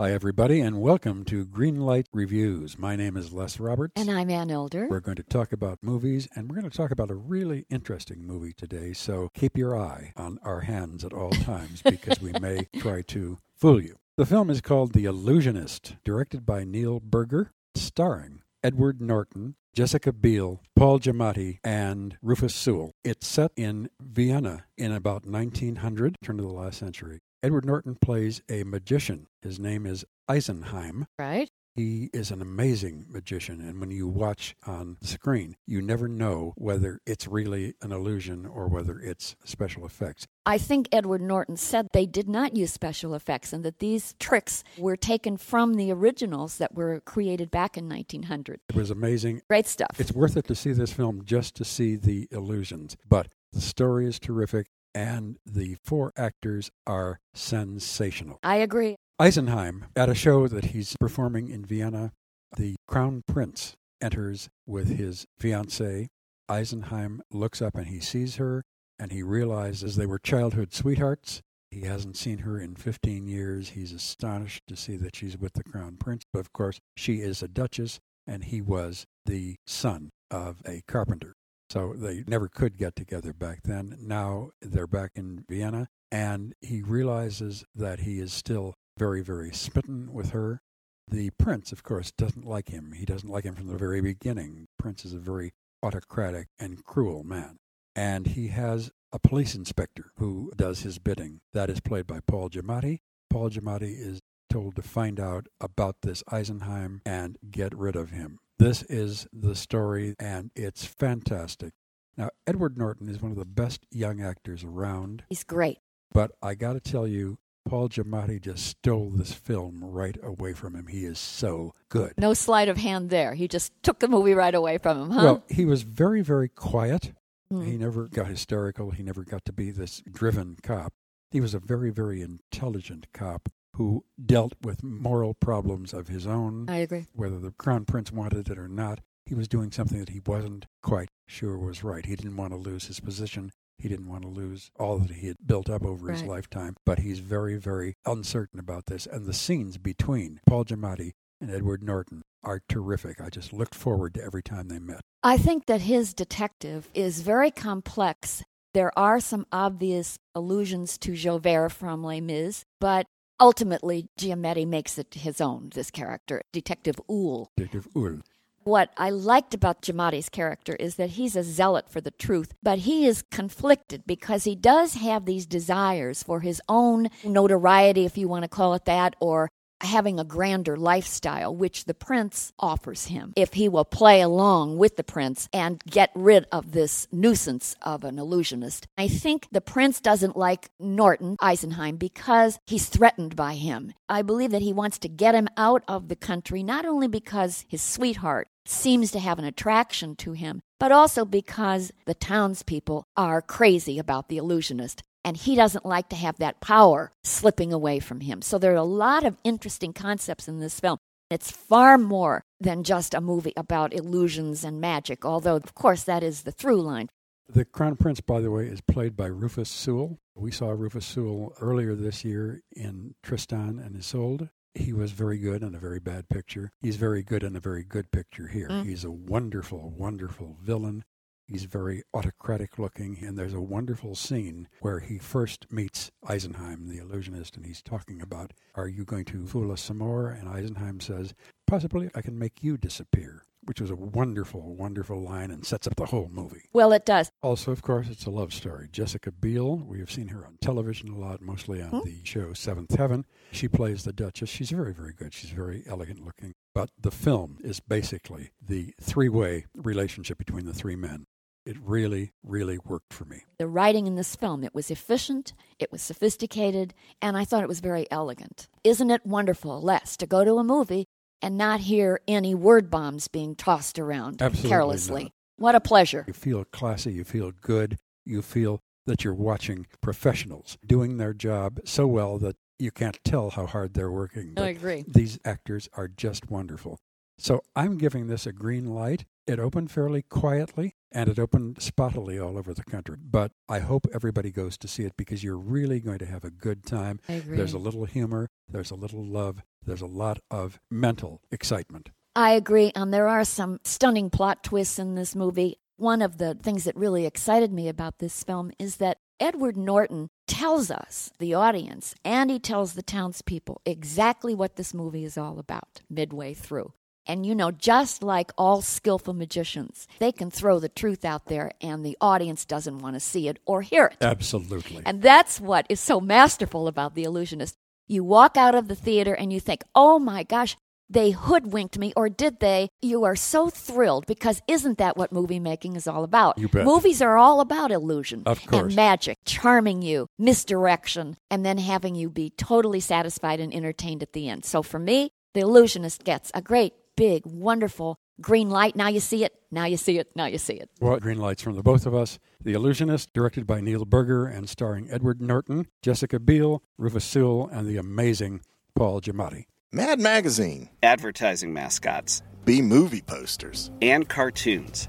Hi, everybody, and welcome to Greenlight Reviews. My name is Les Roberts. And I'm Ann Elder. We're going to talk about movies, and we're going to talk about a really interesting movie today. So keep your eye on our hands at all times because we may try to fool you. The film is called The Illusionist, directed by Neil Burger, starring Edward Norton, Jessica Biel, Paul Giamatti, and Rufus Sewell. It's set in Vienna in about 1900, turn of the last century. Edward Norton plays a magician. His name is Eisenheim. Right. He is an amazing magician, and when you watch on the screen, you never know whether it's really an illusion or whether it's special effects. I think Edward Norton said they did not use special effects and that these tricks were taken from the originals that were created back in 1900. It was amazing. Great stuff. It's worth it to see this film just to see the illusions, but the story is terrific and the four actors are sensational. I agree. Eisenheim, at a show that he's performing in Vienna, the crown prince enters with his fiancee. Eisenheim looks up and he sees her and he realizes they were childhood sweethearts. He hasn't seen her in 15 years. He's astonished to see that she's with the crown prince. But of course, she is a duchess and he was the son of a carpenter. So they never could get together back then. Now they're back in Vienna, and he realizes that he is still very, very smitten with her. The prince, of course, doesn't like him. He doesn't like him from the very beginning. Prince is a very autocratic and cruel man. And he has a police inspector who does his bidding. That is played by Paul Giamatti. Paul Giamatti is told to find out about this Eisenheim and get rid of him. This is the story, and it's fantastic. Now, Edward Norton is one of the best young actors around. He's great. But I got to tell you, Paul Giamatti just stole this film right away from him. He is so good. No sleight of hand there. He just took the movie right away from him, huh? Well, he was very, very quiet. Mm. He never got hysterical. He never got to be this driven cop. He was a very, very intelligent cop who dealt with moral problems of his own. I agree. Whether the crown prince wanted it or not, he was doing something that he wasn't quite sure was right. He didn't want to lose his position. He didn't want to lose all that he had built up over his lifetime. But he's very, very uncertain about this. And the scenes between Paul Giamatti and Edward Norton are terrific. I just looked forward to every time they met. I think that his detective is very complex. There are some obvious allusions to Javert from Les Mis, but ultimately Giamatti makes it his own, this character, Detective Uhl. Detective Uhl. What I liked about Giamatti's character is that he's a zealot for the truth, but he is conflicted because he does have these desires for his own notoriety, if you want to call it that, or having a grander lifestyle, which the prince offers him if he will play along with the prince and get rid of this nuisance of an illusionist. I think the prince doesn't like Norton Eisenheim because he's threatened by him. I believe that he wants to get him out of the country, not only because his sweetheart seems to have an attraction to him, but also because the townspeople are crazy about the illusionist and he doesn't like to have that power slipping away from him. So there are a lot of interesting concepts in this film. It's far more than just a movie about illusions and magic, although, of course, that is the through line. The Crown Prince, by the way, is played by Rufus Sewell. We saw Rufus Sewell earlier this year in Tristan and Isolde. He was very good in a very bad picture. He's very good in a very good picture here. Mm. He's a wonderful, wonderful villain. He's very autocratic looking, and there's a wonderful scene where he first meets Eisenheim, the illusionist, and he's talking about, Are you going to fool us some more? And Eisenheim says, Possibly I can make you disappear, which was a wonderful, wonderful line and sets up the whole movie. Well, it does. Also, of course, it's a love story. Jessica Biel, we have seen her on television a lot, mostly on Hmm. the show Seventh Heaven. She plays the Duchess. She's very, very good. She's very elegant looking. But the film is basically the three way relationship between the three men. It really, really worked for me. The writing in this film, it was efficient, it was sophisticated, and I thought it was very elegant. Isn't it wonderful, Les, to go to a movie and not hear any word bombs being tossed around Absolutely carelessly? not. What a pleasure. You feel classy, you feel good, you feel that you're watching professionals doing their job so well that you can't tell how hard they're working. I agree. These actors are just wonderful. So I'm giving this a green light. It opened fairly quietly and it opened spottily all over the country. But I hope everybody goes to see it because you're really going to have a good time. I agree. There's a little humor, there's a little love, there's a lot of mental excitement. I agree. And there are some stunning plot twists in this movie. One of the things that really excited me about this film is that Edward Norton tells us, the audience, and he tells the townspeople exactly what this movie is all about midway through. And you know, just like all skillful magicians, they can throw the truth out there and the audience doesn't want to see it or hear it. Absolutely. And that's what is so masterful about The Illusionist. You walk out of the theater and you think, oh my gosh, they hoodwinked me, or did they? You are so thrilled because isn't that what movie making is all about? You bet. Movies are all about illusion Of course. and magic, charming you, misdirection, and then having you be totally satisfied and entertained at the end. So for me, The Illusionist gets a great, big, wonderful green light. Now you see it, now you see it, now you see it. Well, green lights from the both of us. The Illusionist, directed by Neil Burger and starring Edward Norton, Jessica Biel, Rufus Sewell, and the amazing Paul Giamatti. Mad Magazine, advertising mascots, B movie posters. and cartoons.